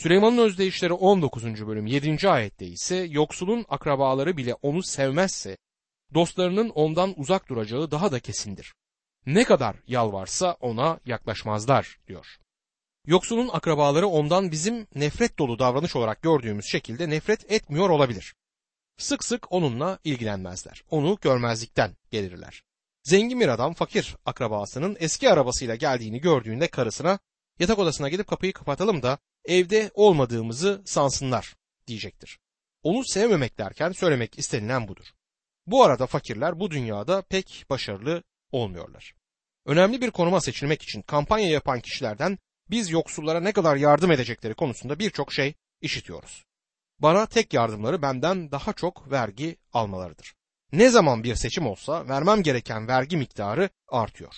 Süleyman'ın özdeyişleri 19. bölüm 7. ayette ise yoksulun akrabaları bile onu sevmezse dostlarının ondan uzak duracağı daha da kesindir. Ne kadar yalvarsa ona yaklaşmazlar diyor. Yoksulun akrabaları ondan bizim nefret dolu davranış olarak gördüğümüz şekilde nefret etmiyor olabilir. Sık sık onunla ilgilenmezler. Onu görmezlikten gelirler. Zengin bir adam fakir akrabasının eski arabasıyla geldiğini gördüğünde karısına yatak odasına gidip kapıyı kapatalım da evde olmadığımızı sansınlar diyecektir. Onu sevmemek derken söylemek istenilen budur. Bu arada fakirler bu dünyada pek başarılı olmuyorlar. Önemli bir konuma seçilmek için kampanya yapan kişilerden biz yoksullara ne kadar yardım edecekleri konusunda birçok şey işitiyoruz. Bana tek yardımları benden daha çok vergi almalarıdır. Ne zaman bir seçim olsa vermem gereken vergi miktarı artıyor.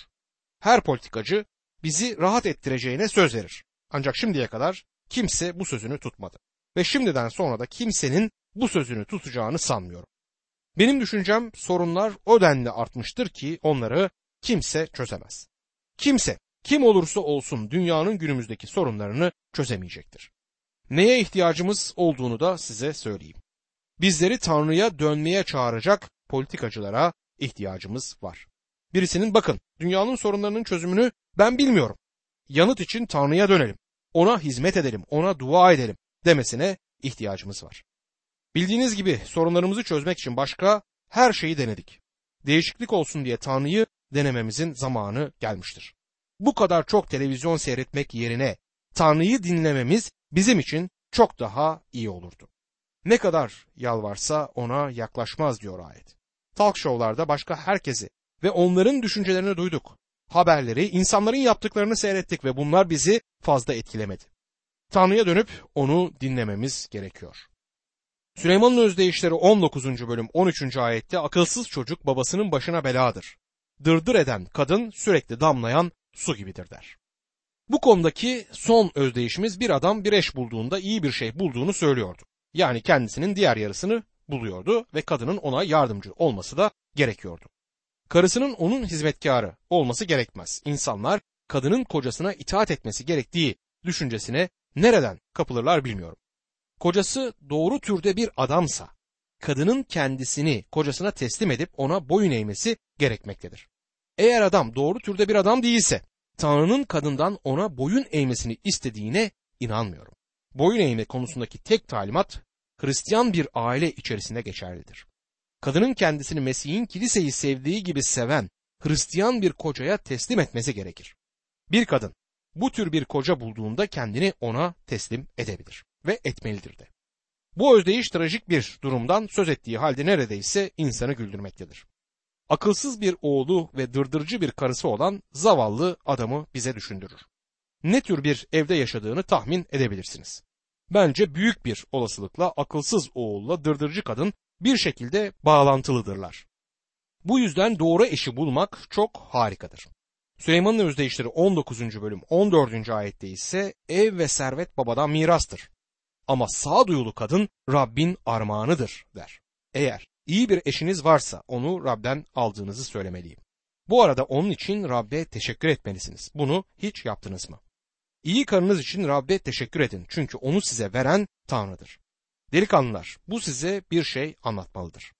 Her politikacı bizi rahat ettireceğine söz verir. Ancak şimdiye kadar kimse bu sözünü tutmadı. Ve şimdiden sonra da kimsenin bu sözünü tutacağını sanmıyorum. Benim düşüncem sorunlar o denli artmıştır ki onları kimse çözemez. Kimse kim olursa olsun dünyanın günümüzdeki sorunlarını çözemeyecektir. Neye ihtiyacımız olduğunu da size söyleyeyim. Bizleri Tanrı'ya dönmeye çağıracak politikacılara ihtiyacımız var. Birisinin bakın dünyanın sorunlarının çözümünü ben bilmiyorum. Yanıt için Tanrı'ya dönelim. Ona hizmet edelim, ona dua edelim demesine ihtiyacımız var. Bildiğiniz gibi sorunlarımızı çözmek için başka her şeyi denedik. Değişiklik olsun diye Tanrı'yı denememizin zamanı gelmiştir. Bu kadar çok televizyon seyretmek yerine Tanrı'yı dinlememiz bizim için çok daha iyi olurdu. Ne kadar yalvarsa ona yaklaşmaz diyor ayet. Talk show'larda başka herkesi ve onların düşüncelerini duyduk. Haberleri, insanların yaptıklarını seyrettik ve bunlar bizi fazla etkilemedi. Tanrı'ya dönüp onu dinlememiz gerekiyor. Süleyman'ın özdeyişleri 19. bölüm 13. ayette akılsız çocuk babasının başına beladır. Dırdır eden kadın sürekli damlayan su gibidir der. Bu konudaki son özdeyişimiz bir adam bir eş bulduğunda iyi bir şey bulduğunu söylüyordu. Yani kendisinin diğer yarısını buluyordu ve kadının ona yardımcı olması da gerekiyordu. Karısının onun hizmetkarı olması gerekmez. İnsanlar kadının kocasına itaat etmesi gerektiği düşüncesine nereden kapılırlar bilmiyorum. Kocası doğru türde bir adamsa kadının kendisini kocasına teslim edip ona boyun eğmesi gerekmektedir. Eğer adam doğru türde bir adam değilse Tanrı'nın kadından ona boyun eğmesini istediğine inanmıyorum. Boyun eğme konusundaki tek talimat Hristiyan bir aile içerisinde geçerlidir. Kadının kendisini Mesih'in kiliseyi sevdiği gibi seven Hristiyan bir kocaya teslim etmesi gerekir. Bir kadın bu tür bir koca bulduğunda kendini ona teslim edebilir ve etmelidir de. Bu özdeyiş trajik bir durumdan söz ettiği halde neredeyse insanı güldürmektedir. Akılsız bir oğlu ve dırdırcı bir karısı olan zavallı adamı bize düşündürür. Ne tür bir evde yaşadığını tahmin edebilirsiniz. Bence büyük bir olasılıkla akılsız oğulla dırdırcı kadın bir şekilde bağlantılıdırlar. Bu yüzden doğru eşi bulmak çok harikadır. Süleyman'ın özdeyişleri 19. bölüm 14. ayette ise ev ve servet babadan mirastır. Ama sağduyulu kadın Rabbin armağanıdır der. Eğer iyi bir eşiniz varsa onu Rab'den aldığınızı söylemeliyim. Bu arada onun için Rab'be teşekkür etmelisiniz. Bunu hiç yaptınız mı? İyi karınız için Rab'be teşekkür edin. Çünkü onu size veren Tanrı'dır. Delikanlılar bu size bir şey anlatmalıdır.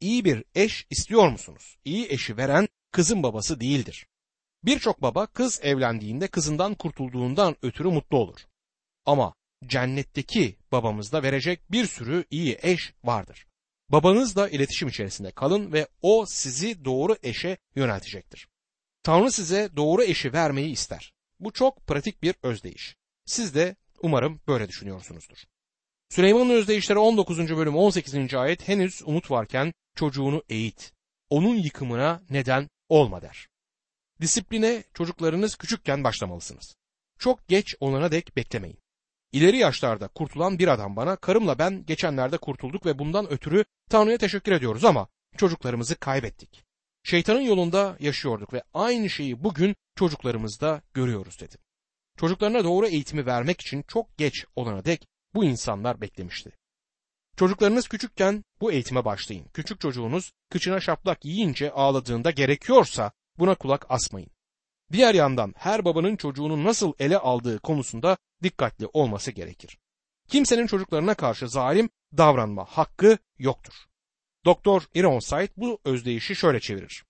İyi bir eş istiyor musunuz? İyi eşi veren kızın babası değildir. Birçok baba kız evlendiğinde kızından kurtulduğundan ötürü mutlu olur. Ama cennetteki babamızda verecek bir sürü iyi eş vardır. Babanızla iletişim içerisinde kalın ve o sizi doğru eşe yöneltecektir. Tanrı size doğru eşi vermeyi ister. Bu çok pratik bir özdeyiş. Siz de umarım böyle düşünüyorsunuzdur. Süleyman'ın özdeyişleri 19. bölüm 18. ayet henüz umut varken çocuğunu eğit. Onun yıkımına neden olma der. Disipline çocuklarınız küçükken başlamalısınız. Çok geç olana dek beklemeyin. İleri yaşlarda kurtulan bir adam bana karımla ben geçenlerde kurtulduk ve bundan ötürü Tanrı'ya teşekkür ediyoruz ama çocuklarımızı kaybettik. Şeytanın yolunda yaşıyorduk ve aynı şeyi bugün çocuklarımızda görüyoruz dedi. Çocuklarına doğru eğitimi vermek için çok geç olana dek bu insanlar beklemişti. Çocuklarınız küçükken bu eğitime başlayın. Küçük çocuğunuz kıçına şaplak yiyince ağladığında gerekiyorsa buna kulak asmayın. Diğer yandan her babanın çocuğunu nasıl ele aldığı konusunda dikkatli olması gerekir. Kimsenin çocuklarına karşı zalim davranma hakkı yoktur. Doktor Ironside bu özdeyişi şöyle çevirir.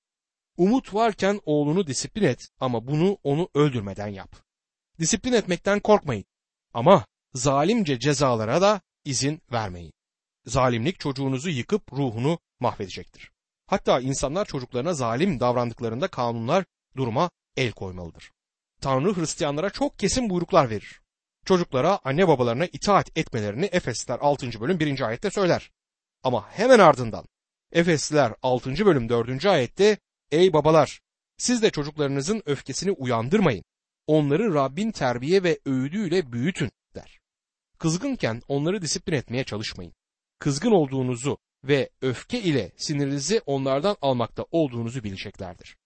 Umut varken oğlunu disiplin et ama bunu onu öldürmeden yap. Disiplin etmekten korkmayın ama zalimce cezalara da izin vermeyin. Zalimlik çocuğunuzu yıkıp ruhunu mahvedecektir. Hatta insanlar çocuklarına zalim davrandıklarında kanunlar duruma el koymalıdır. Tanrı Hristiyanlara çok kesin buyruklar verir. Çocuklara anne babalarına itaat etmelerini Efesliler 6. bölüm 1. ayette söyler. Ama hemen ardından Efesliler 6. bölüm 4. ayette Ey babalar siz de çocuklarınızın öfkesini uyandırmayın. Onları Rabbin terbiye ve öğüdüyle büyütün. Kızgınken onları disiplin etmeye çalışmayın. Kızgın olduğunuzu ve öfke ile sinirinizi onlardan almakta olduğunuzu bileceklerdir.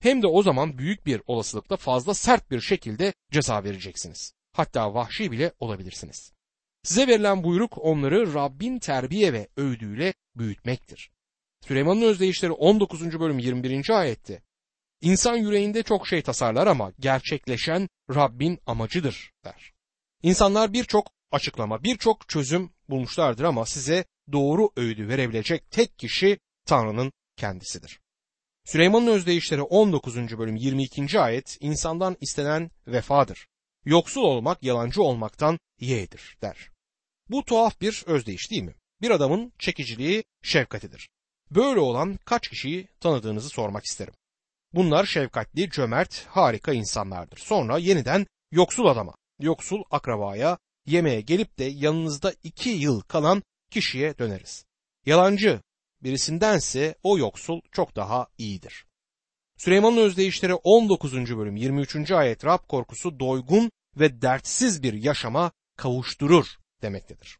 Hem de o zaman büyük bir olasılıkla fazla sert bir şekilde ceza vereceksiniz. Hatta vahşi bile olabilirsiniz. Size verilen buyruk onları Rabbin terbiye ve öğüdüyle büyütmektir. Süleyman'ın özdeyişleri 19. bölüm 21. ayette İnsan yüreğinde çok şey tasarlar ama gerçekleşen Rabbin amacıdır der. İnsanlar birçok açıklama, birçok çözüm bulmuşlardır ama size doğru öğüdü verebilecek tek kişi Tanrı'nın kendisidir. Süleyman'ın özdeyişleri 19. bölüm 22. ayet insandan istenen vefadır. Yoksul olmak yalancı olmaktan yeğdir der. Bu tuhaf bir özdeyiş değil mi? Bir adamın çekiciliği şefkatidir. Böyle olan kaç kişiyi tanıdığınızı sormak isterim. Bunlar şefkatli, cömert, harika insanlardır. Sonra yeniden yoksul adama, yoksul akrabaya, yemeğe gelip de yanınızda iki yıl kalan kişiye döneriz. Yalancı birisindense o yoksul çok daha iyidir. Süleyman'ın özdeyişleri 19. bölüm 23. ayet Rab korkusu doygun ve dertsiz bir yaşama kavuşturur demektedir.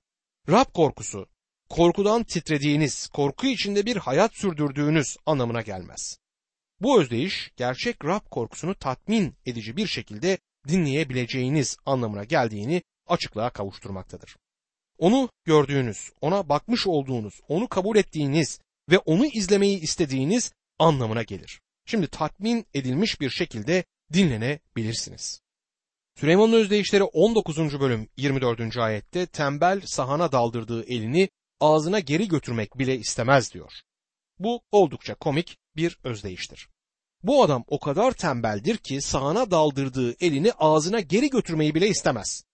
Rab korkusu korkudan titrediğiniz, korku içinde bir hayat sürdürdüğünüz anlamına gelmez. Bu özdeyiş gerçek Rab korkusunu tatmin edici bir şekilde dinleyebileceğiniz anlamına geldiğini açıklığa kavuşturmaktadır. Onu gördüğünüz, ona bakmış olduğunuz, onu kabul ettiğiniz ve onu izlemeyi istediğiniz anlamına gelir. Şimdi tatmin edilmiş bir şekilde dinlenebilirsiniz. Süleyman'ın özdeyişleri 19. bölüm 24. ayette tembel sahana daldırdığı elini ağzına geri götürmek bile istemez diyor. Bu oldukça komik bir özdeyiştir. Bu adam o kadar tembeldir ki sahana daldırdığı elini ağzına geri götürmeyi bile istemez.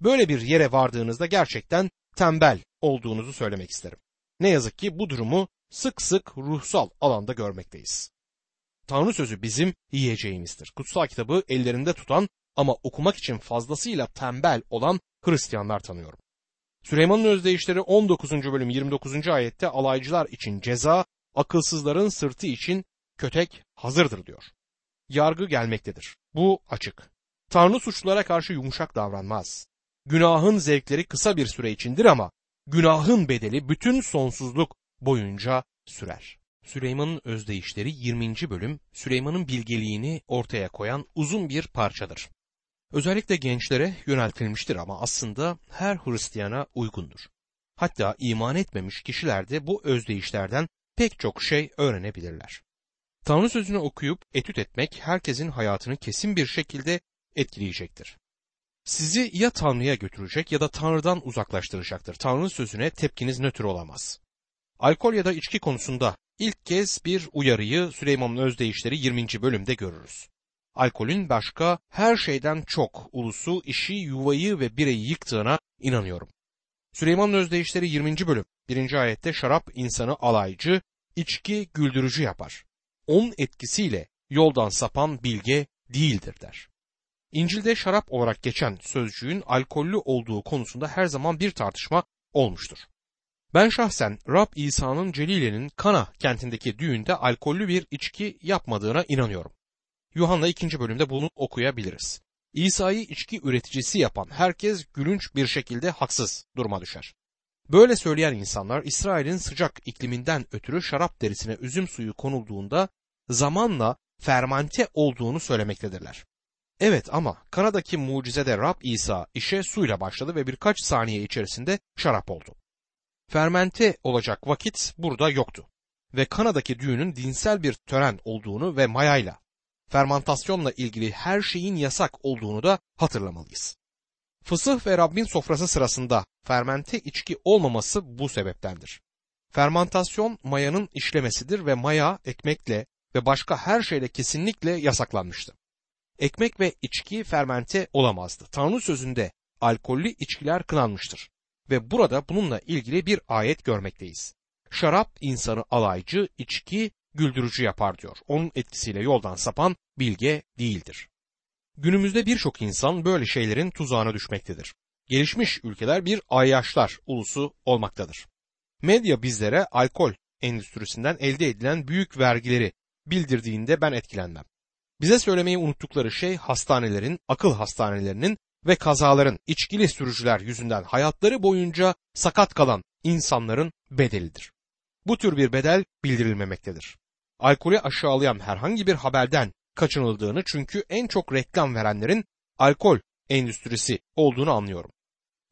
Böyle bir yere vardığınızda gerçekten tembel olduğunuzu söylemek isterim. Ne yazık ki bu durumu sık sık ruhsal alanda görmekteyiz. Tanrı sözü bizim yiyeceğimizdir. Kutsal kitabı ellerinde tutan ama okumak için fazlasıyla tembel olan Hristiyanlar tanıyorum. Süleyman'ın özdeyişleri 19. bölüm 29. ayette alaycılar için ceza, akılsızların sırtı için kötek hazırdır diyor. Yargı gelmektedir. Bu açık. Tanrı suçlulara karşı yumuşak davranmaz. Günahın zevkleri kısa bir süre içindir ama günahın bedeli bütün sonsuzluk boyunca sürer. Süleyman'ın özdeyişleri 20. bölüm Süleyman'ın bilgeliğini ortaya koyan uzun bir parçadır. Özellikle gençlere yöneltilmiştir ama aslında her Hristiyana uygundur. Hatta iman etmemiş kişiler de bu özdeyişlerden pek çok şey öğrenebilirler. Tanrı sözünü okuyup etüt etmek herkesin hayatını kesin bir şekilde etkileyecektir. Sizi ya Tanrı'ya götürecek ya da Tanrı'dan uzaklaştıracaktır. Tanrı sözüne tepkiniz nötr olamaz. Alkol ya da içki konusunda ilk kez bir uyarıyı Süleyman'ın özdeyişleri 20. bölümde görürüz. Alkolün başka her şeyden çok ulusu, işi, yuvayı ve bireyi yıktığına inanıyorum. Süleyman'ın özdeyişleri 20. bölüm 1. ayette şarap insanı alaycı, içki güldürücü yapar. Onun etkisiyle yoldan sapan bilge değildir der. İncil'de şarap olarak geçen sözcüğün alkollü olduğu konusunda her zaman bir tartışma olmuştur. Ben şahsen Rab İsa'nın Celile'nin Kana kentindeki düğünde alkollü bir içki yapmadığına inanıyorum. Yuhanna 2. bölümde bunu okuyabiliriz. İsa'yı içki üreticisi yapan herkes gülünç bir şekilde haksız duruma düşer. Böyle söyleyen insanlar İsrail'in sıcak ikliminden ötürü şarap derisine üzüm suyu konulduğunda zamanla fermente olduğunu söylemektedirler. Evet ama Kana'daki mucizede Rab İsa işe suyla başladı ve birkaç saniye içerisinde şarap oldu. Fermente olacak vakit burada yoktu ve Kana'daki düğünün dinsel bir tören olduğunu ve mayayla, fermantasyonla ilgili her şeyin yasak olduğunu da hatırlamalıyız. Fısıh ve Rabbin sofrası sırasında fermente içki olmaması bu sebeptendir. Fermantasyon mayanın işlemesidir ve maya ekmekle ve başka her şeyle kesinlikle yasaklanmıştı. Ekmek ve içki fermente olamazdı. Tanrı sözünde alkollü içkiler kınanmıştır ve burada bununla ilgili bir ayet görmekteyiz. Şarap insanı alaycı, içki güldürücü yapar diyor. Onun etkisiyle yoldan sapan bilge değildir. Günümüzde birçok insan böyle şeylerin tuzağına düşmektedir. Gelişmiş ülkeler bir ayyaşlar ulusu olmaktadır. Medya bizlere alkol endüstrisinden elde edilen büyük vergileri bildirdiğinde ben etkilenmem. Bize söylemeyi unuttukları şey hastanelerin, akıl hastanelerinin ve kazaların içkili sürücüler yüzünden hayatları boyunca sakat kalan insanların bedelidir. Bu tür bir bedel bildirilmemektedir. Alkolü aşağılayan herhangi bir haberden kaçınıldığını çünkü en çok reklam verenlerin alkol endüstrisi olduğunu anlıyorum.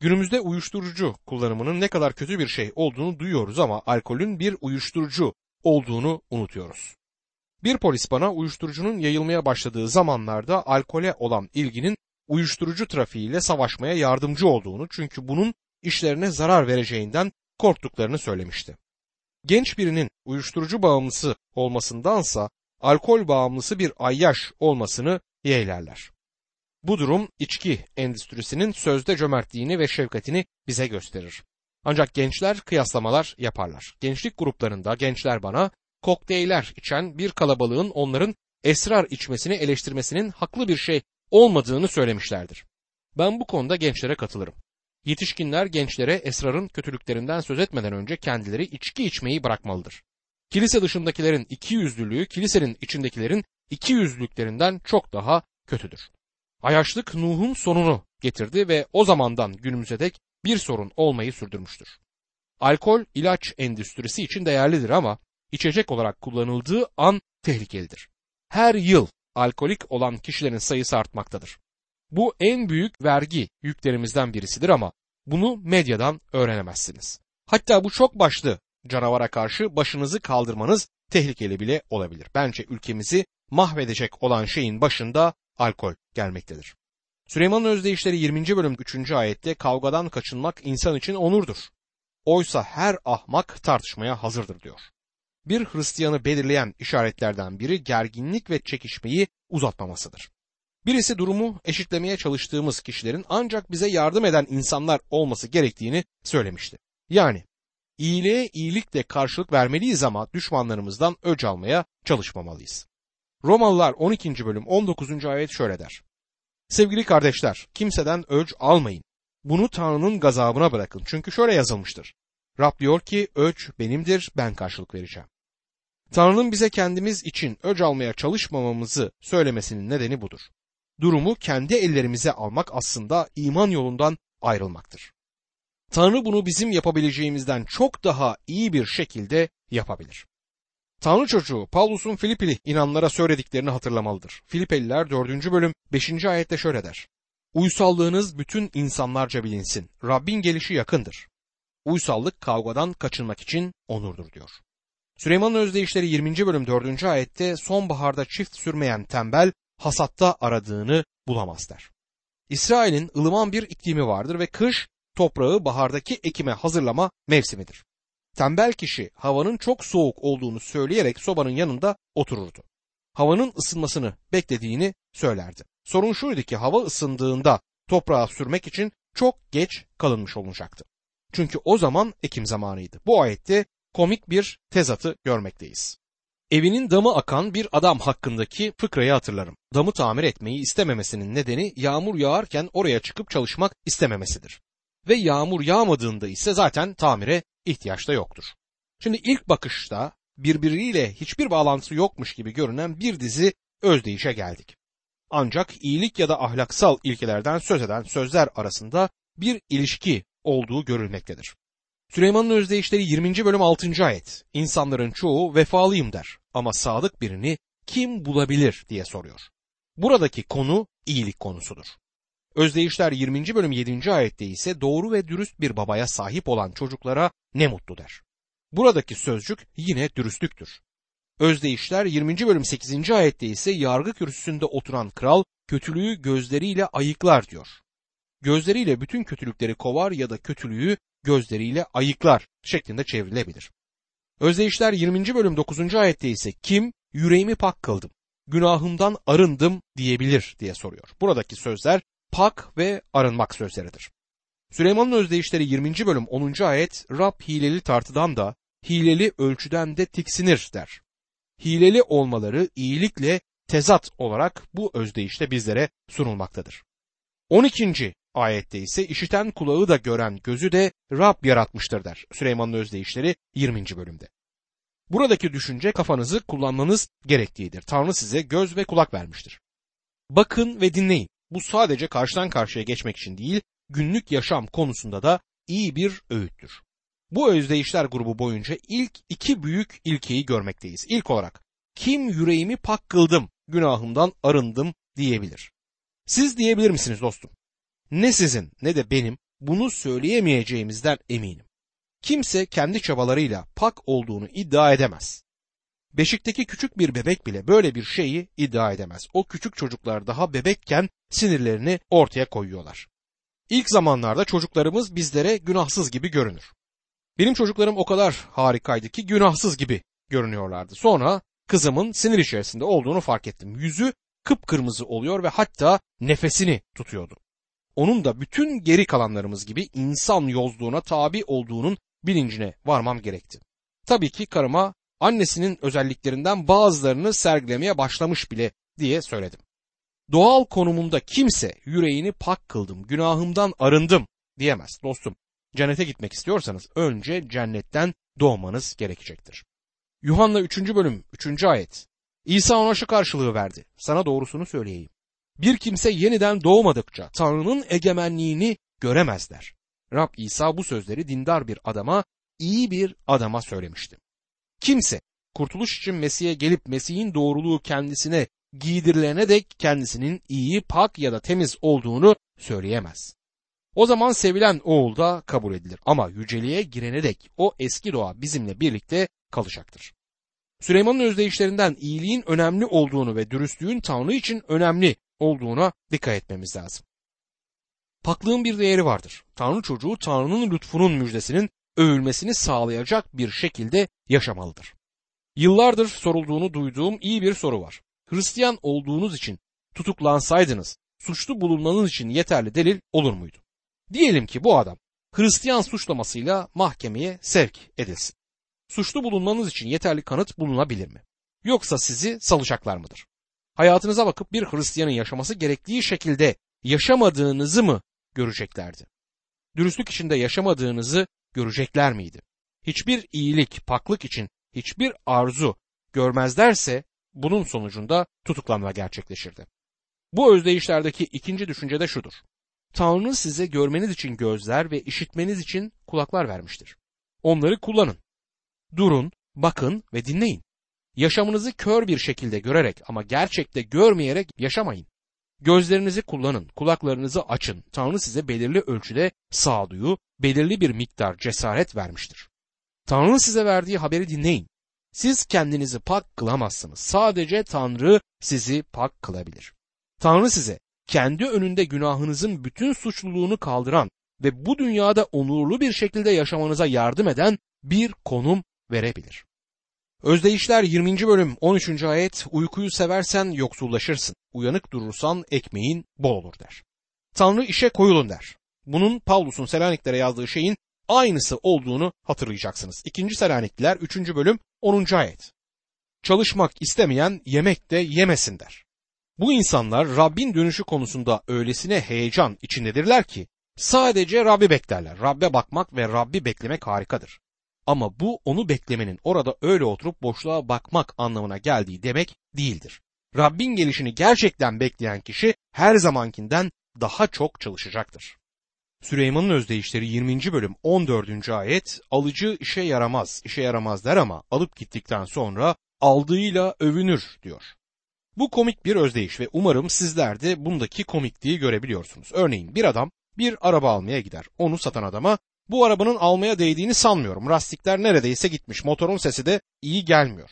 Günümüzde uyuşturucu kullanımının ne kadar kötü bir şey olduğunu duyuyoruz ama alkolün bir uyuşturucu olduğunu unutuyoruz. Bir polis bana uyuşturucunun yayılmaya başladığı zamanlarda alkole olan ilginin uyuşturucu trafiğiyle savaşmaya yardımcı olduğunu çünkü bunun işlerine zarar vereceğinden korktuklarını söylemişti. Genç birinin uyuşturucu bağımlısı olmasındansa alkol bağımlısı bir ayyaş olmasını yeğlerler. Bu durum içki endüstrisinin sözde cömertliğini ve şefkatini bize gösterir. Ancak gençler kıyaslamalar yaparlar. Gençlik gruplarında gençler bana kokteyller içen bir kalabalığın onların esrar içmesini eleştirmesinin haklı bir şey olmadığını söylemişlerdir. Ben bu konuda gençlere katılırım. Yetişkinler gençlere esrarın kötülüklerinden söz etmeden önce kendileri içki içmeyi bırakmalıdır. Kilise dışındakilerin iki yüzlülüğü kilisenin içindekilerin iki yüzlülüklerinden çok daha kötüdür. Ayaşlık Nuh'un sonunu getirdi ve o zamandan günümüze dek bir sorun olmayı sürdürmüştür. Alkol ilaç endüstrisi için değerlidir ama içecek olarak kullanıldığı an tehlikelidir. Her yıl alkolik olan kişilerin sayısı artmaktadır. Bu en büyük vergi yüklerimizden birisidir ama bunu medyadan öğrenemezsiniz. Hatta bu çok başlı canavara karşı başınızı kaldırmanız tehlikeli bile olabilir. Bence ülkemizi mahvedecek olan şeyin başında alkol gelmektedir. Süleyman'ın özdeyişleri 20. bölüm 3. ayette kavgadan kaçınmak insan için onurdur. Oysa her ahmak tartışmaya hazırdır diyor. Bir Hristiyanı belirleyen işaretlerden biri gerginlik ve çekişmeyi uzatmamasıdır. Birisi durumu eşitlemeye çalıştığımız kişilerin ancak bize yardım eden insanlar olması gerektiğini söylemişti. Yani iyiliğe iyilikle karşılık vermeliyiz ama düşmanlarımızdan öc almaya çalışmamalıyız. Romalılar 12. bölüm 19. ayet şöyle der. Sevgili kardeşler, kimseden öc almayın. Bunu Tanrı'nın gazabına bırakın. Çünkü şöyle yazılmıştır. Rab diyor ki öc benimdir, ben karşılık vereceğim. Tanrı'nın bize kendimiz için öc almaya çalışmamamızı söylemesinin nedeni budur. Durumu kendi ellerimize almak aslında iman yolundan ayrılmaktır. Tanrı bunu bizim yapabileceğimizden çok daha iyi bir şekilde yapabilir. Tanrı çocuğu Pavlus'un Filipili inanlara söylediklerini hatırlamalıdır. Filipeliler 4. bölüm 5. ayette şöyle der. Uysallığınız bütün insanlarca bilinsin. Rabbin gelişi yakındır. Uysallık kavgadan kaçınmak için onurdur diyor. Süleyman'ın özdeyişleri 20. bölüm 4. ayette sonbaharda çift sürmeyen tembel hasatta aradığını bulamaz der. İsrail'in ılıman bir iklimi vardır ve kış toprağı bahardaki ekime hazırlama mevsimidir. Tembel kişi havanın çok soğuk olduğunu söyleyerek sobanın yanında otururdu. Havanın ısınmasını beklediğini söylerdi. Sorun şuydu ki hava ısındığında toprağa sürmek için çok geç kalınmış olacaktı. Çünkü o zaman ekim zamanıydı. Bu ayette komik bir tezatı görmekteyiz. Evinin damı akan bir adam hakkındaki fıkrayı hatırlarım. Damı tamir etmeyi istememesinin nedeni yağmur yağarken oraya çıkıp çalışmak istememesidir. Ve yağmur yağmadığında ise zaten tamire ihtiyaç da yoktur. Şimdi ilk bakışta birbiriyle hiçbir bağlantısı yokmuş gibi görünen bir dizi özdeyişe geldik. Ancak iyilik ya da ahlaksal ilkelerden söz eden sözler arasında bir ilişki olduğu görülmektedir. Süleyman'ın özdeyişleri 20. bölüm 6. ayet. İnsanların çoğu vefalıyım der ama sadık birini kim bulabilir diye soruyor. Buradaki konu iyilik konusudur. Özdeyişler 20. bölüm 7. ayette ise doğru ve dürüst bir babaya sahip olan çocuklara ne mutlu der. Buradaki sözcük yine dürüstlüktür. Özdeyişler 20. bölüm 8. ayette ise yargı kürsüsünde oturan kral kötülüğü gözleriyle ayıklar diyor. gözleriyle bütün kötülükleri kovar ya da kötülüğü gözleriyle ayıklar şeklinde çevrilebilir. Özdeyişler 20. bölüm 9. ayette ise kim yüreğimi pak kıldım, günahımdan arındım diyebilir diye soruyor. Buradaki sözler pak ve arınmak sözleridir. Süleyman'ın özdeyişleri 20. bölüm 10. ayet Rab hileli tartıdan da hileli ölçüden de tiksinir der. Hileli olmaları iyilikle tezat olarak bu özdeyişte bizlere sunulmaktadır. 12. ayette ise işiten kulağı da gören gözü de Rab yaratmıştır der. Süleyman'ın özdeyişleri 20. bölümde. Buradaki düşünce kafanızı kullanmanız gerektiğidir. Tanrı size göz ve kulak vermiştir. Bakın ve dinleyin. Bu sadece karşıdan karşıya geçmek için değil, günlük yaşam konusunda da iyi bir öğüttür. Bu özdeyişler grubu boyunca ilk iki büyük ilkeyi görmekteyiz. İlk olarak kim yüreğimi pak kıldım, günahımdan arındım diyebilir. Siz diyebilir misiniz dostum? Ne sizin ne de benim bunu söyleyemeyeceğimizden eminim. Kimse kendi çabalarıyla pak olduğunu iddia edemez. Beşikteki küçük bir bebek bile böyle bir şeyi iddia edemez. O küçük çocuklar daha bebekken sinirlerini ortaya koyuyorlar. İlk zamanlarda çocuklarımız bizlere günahsız gibi görünür. Benim çocuklarım o kadar harikaydı ki günahsız gibi görünüyorlardı. Sonra kızımın sinir içerisinde olduğunu fark ettim. Yüzü kıpkırmızı oluyor ve hatta nefesini tutuyordu. Onun da bütün geri kalanlarımız gibi insan yozluğuna tabi olduğunun bilincine varmam gerekti. Tabii ki karıma annesinin özelliklerinden bazılarını sergilemeye başlamış bile diye söyledim. Doğal konumumda kimse yüreğini pak kıldım, günahımdan arındım diyemez dostum. Cennete gitmek istiyorsanız önce cennetten doğmanız gerekecektir. Yuhanna 3. bölüm 3. ayet. İsa ona şu karşılığı verdi. Sana doğrusunu söyleyeyim. Bir kimse yeniden doğmadıkça Tanrı'nın egemenliğini göremezler. Rab İsa bu sözleri dindar bir adama, iyi bir adama söylemişti. Kimse kurtuluş için Mesih'e gelip Mesih'in doğruluğu kendisine giydirilene dek kendisinin iyi, pak ya da temiz olduğunu söyleyemez. O zaman sevilen oğul da kabul edilir ama yüceliğe girene dek o eski doğa bizimle birlikte kalacaktır. Süleyman'ın özdeyişlerinden iyiliğin önemli olduğunu ve dürüstlüğün Tanrı için önemli olduğuna dikkat etmemiz lazım. Paklığın bir değeri vardır. Tanrı çocuğu Tanrı'nın lütfunun müjdesinin övülmesini sağlayacak bir şekilde yaşamalıdır. Yıllardır sorulduğunu duyduğum iyi bir soru var. Hristiyan olduğunuz için tutuklansaydınız suçlu bulunmanız için yeterli delil olur muydu? Diyelim ki bu adam Hristiyan suçlamasıyla mahkemeye sevk edilsin. Suçlu bulunmanız için yeterli kanıt bulunabilir mi? Yoksa sizi salacaklar mıdır? Hayatınıza bakıp bir Hristiyanın yaşaması gerektiği şekilde yaşamadığınızı mı göreceklerdi? Dürüstlük içinde yaşamadığınızı görecekler miydi? Hiçbir iyilik, paklık için hiçbir arzu görmezlerse bunun sonucunda tutuklanma gerçekleşirdi. Bu özdeyişlerdeki ikinci düşünce de şudur. Tanrı size görmeniz için gözler ve işitmeniz için kulaklar vermiştir. Onları kullanın. Durun, bakın ve dinleyin. Yaşamınızı kör bir şekilde görerek ama gerçekte görmeyerek yaşamayın. Gözlerinizi kullanın, kulaklarınızı açın. Tanrı size belirli ölçüde sağduyu, belirli bir miktar cesaret vermiştir. Tanrı size verdiği haberi dinleyin. Siz kendinizi pak kılamazsınız. Sadece Tanrı sizi pak kılabilir. Tanrı size kendi önünde günahınızın bütün suçluluğunu kaldıran ve bu dünyada onurlu bir şekilde yaşamanıza yardım eden bir konum verebilir. Özdeyişler 20. bölüm 13. ayet uykuyu seversen yoksullaşırsın, uyanık durursan ekmeğin bol olur der. Tanrı işe koyulun der. Bunun Pavlus'un Selaniklere yazdığı şeyin aynısı olduğunu hatırlayacaksınız. 2. Selanikliler 3. bölüm 10. ayet. Çalışmak istemeyen yemek de yemesin der. Bu insanlar Rabbin dönüşü konusunda öylesine heyecan içindedirler ki sadece Rabbi beklerler. Rabbe bakmak ve Rabbi beklemek harikadır. Ama bu onu beklemenin orada öyle oturup boşluğa bakmak anlamına geldiği demek değildir. Rabbin gelişini gerçekten bekleyen kişi her zamankinden daha çok çalışacaktır. Süleyman'ın özdeyişleri 20. bölüm 14. ayet alıcı işe yaramaz, işe yaramaz der ama alıp gittikten sonra aldığıyla övünür diyor. Bu komik bir özdeyiş ve umarım sizler de bundaki komikliği görebiliyorsunuz. Örneğin bir adam bir araba almaya gider. Onu satan adama bu arabanın almaya değdiğini sanmıyorum. Lastikler neredeyse gitmiş. Motorun sesi de iyi gelmiyor.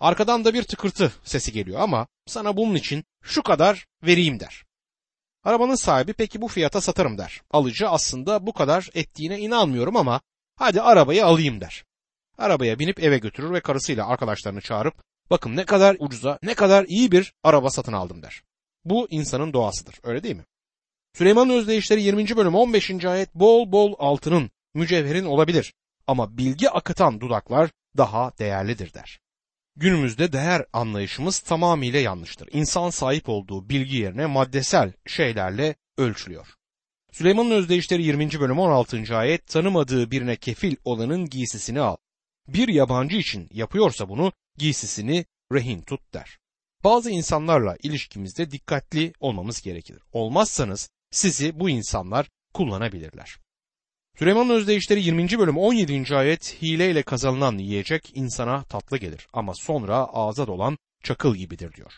Arkadan da bir tıkırtı sesi geliyor ama sana bunun için şu kadar vereyim der. Arabanın sahibi peki bu fiyata satarım der. Alıcı aslında bu kadar ettiğine inanmıyorum ama hadi arabayı alayım der. Arabaya binip eve götürür ve karısıyla arkadaşlarını çağırıp bakın ne kadar ucuza ne kadar iyi bir araba satın aldım der. Bu insanın doğasıdır öyle değil mi? Süleyman'ın özdeyişleri 20. bölüm 15. ayet bol bol altının, mücevherin olabilir ama bilgi akıtan dudaklar daha değerlidir der. Günümüzde değer anlayışımız tamamıyla yanlıştır. İnsan sahip olduğu bilgi yerine maddesel şeylerle ölçülüyor. Süleyman'ın özdeyişleri 20. bölüm 16. ayet tanımadığı birine kefil olanın giysisini al. Bir yabancı için yapıyorsa bunu giysisini rehin tut der. Bazı insanlarla ilişkimizde dikkatli olmamız gerekir. Olmazsanız sizi bu insanlar kullanabilirler. Süleyman'ın özdeyişleri 20. bölüm 17. ayet hileyle kazanılan yiyecek insana tatlı gelir ama sonra ağza dolan çakıl gibidir diyor.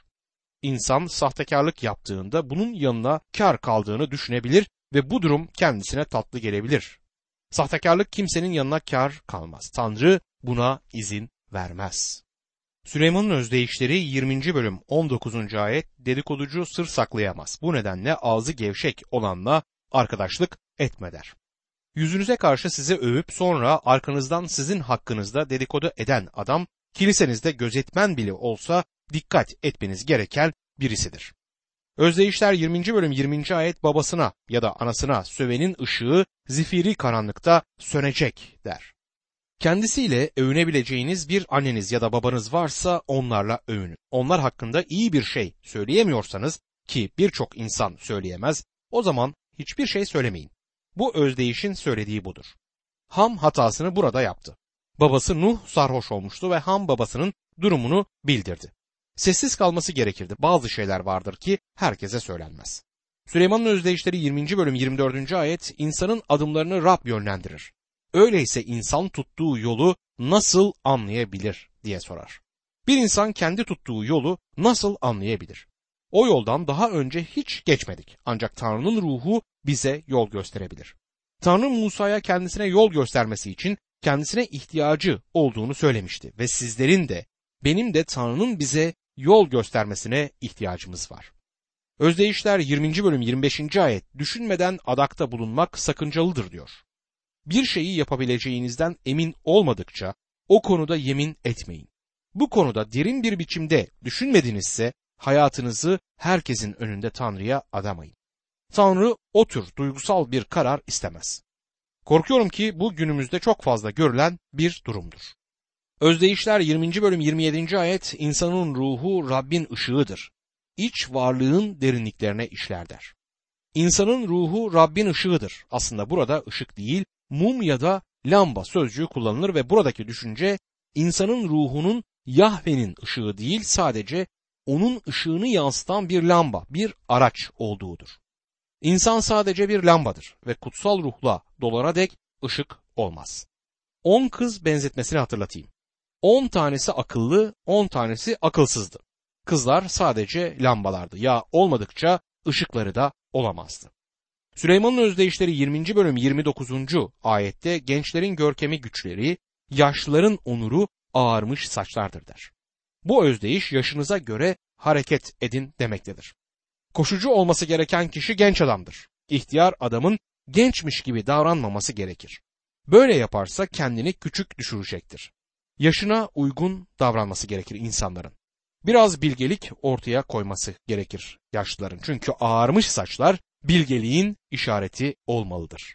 İnsan sahtekarlık yaptığında bunun yanına kar kaldığını düşünebilir ve bu durum kendisine tatlı gelebilir. Sahtekarlık kimsenin yanına kar kalmaz. Tanrı buna izin vermez. Süleyman'ın özdeyişleri 20. bölüm 19. ayet dedikoducu sır saklayamaz. Bu nedenle ağzı gevşek olanla arkadaşlık etme der. Yüzünüze karşı sizi övüp sonra arkanızdan sizin hakkınızda dedikodu eden adam kilisenizde gözetmen bile olsa dikkat etmeniz gereken birisidir. Özdeyişler 20. bölüm 20. ayet babasına ya da anasına sövenin ışığı zifiri karanlıkta sönecek der. Kendisiyle övünebileceğiniz bir anneniz ya da babanız varsa onlarla övünün. Onlar hakkında iyi bir şey söyleyemiyorsanız ki birçok insan söyleyemez o zaman hiçbir şey söylemeyin. Bu özdeyişin söylediği budur. Ham hatasını burada yaptı. Babası Nuh sarhoş olmuştu ve Ham babasının durumunu bildirdi. Sessiz kalması gerekirdi. Bazı şeyler vardır ki herkese söylenmez. Süleyman'ın özdeyişleri 20. bölüm 24. ayet insanın adımlarını Rab yönlendirir. Öyleyse insan tuttuğu yolu nasıl anlayabilir diye sorar. Bir insan kendi tuttuğu yolu nasıl anlayabilir? O yoldan daha önce hiç geçmedik. Ancak Tanrı'nın ruhu bize yol gösterebilir. Tanrı Musa'ya kendisine yol göstermesi için kendisine ihtiyacı olduğunu söylemişti ve sizlerin de benim de Tanrı'nın bize yol göstermesine ihtiyacımız var. Özdeyişler 20. bölüm 25. ayet düşünmeden adakta bulunmak sakıncalıdır diyor. Bir şeyi yapabileceğinizden emin olmadıkça o konuda yemin etmeyin. Bu konuda derin bir biçimde düşünmedinizse hayatınızı herkesin önünde Tanrı'ya adamayın. Tanrı o tür duygusal bir karar istemez. Korkuyorum ki bu günümüzde çok fazla görülen bir durumdur. Özdeyişler 20. bölüm 27. ayet insanın ruhu Rabbin ışığıdır. İç varlığın derinliklerine işler der. İnsanın ruhu Rabbin ışığıdır. Aslında burada ışık değil, mum ya da lamba sözcüğü kullanılır ve buradaki düşünce insanın ruhunun Yahve'nin ışığı değil sadece onun ışığını yansıtan bir lamba, bir araç olduğudur. İnsan sadece bir lambadır ve kutsal ruhla dolana dek ışık olmaz. On kız benzetmesini hatırlatayım. On tanesi akıllı, on tanesi akılsızdı. Kızlar sadece lambalardı ya olmadıkça ışıkları da olamazdı. Süleyman'ın özdeyişleri 20. bölüm 29. ayette gençlerin görkemi güçleri, yaşlıların onuru ağarmış saçlardır der. Bu özdeyiş yaşınıza göre hareket edin demektedir. Koşucu olması gereken kişi genç adamdır. İhtiyar adamın gençmiş gibi davranmaması gerekir. Böyle yaparsa kendini küçük düşürecektir. Yaşına uygun davranması gerekir insanların. Biraz bilgelik ortaya koyması gerekir yaşlıların. Çünkü ağarmış saçlar bilgeliğin işareti olmalıdır.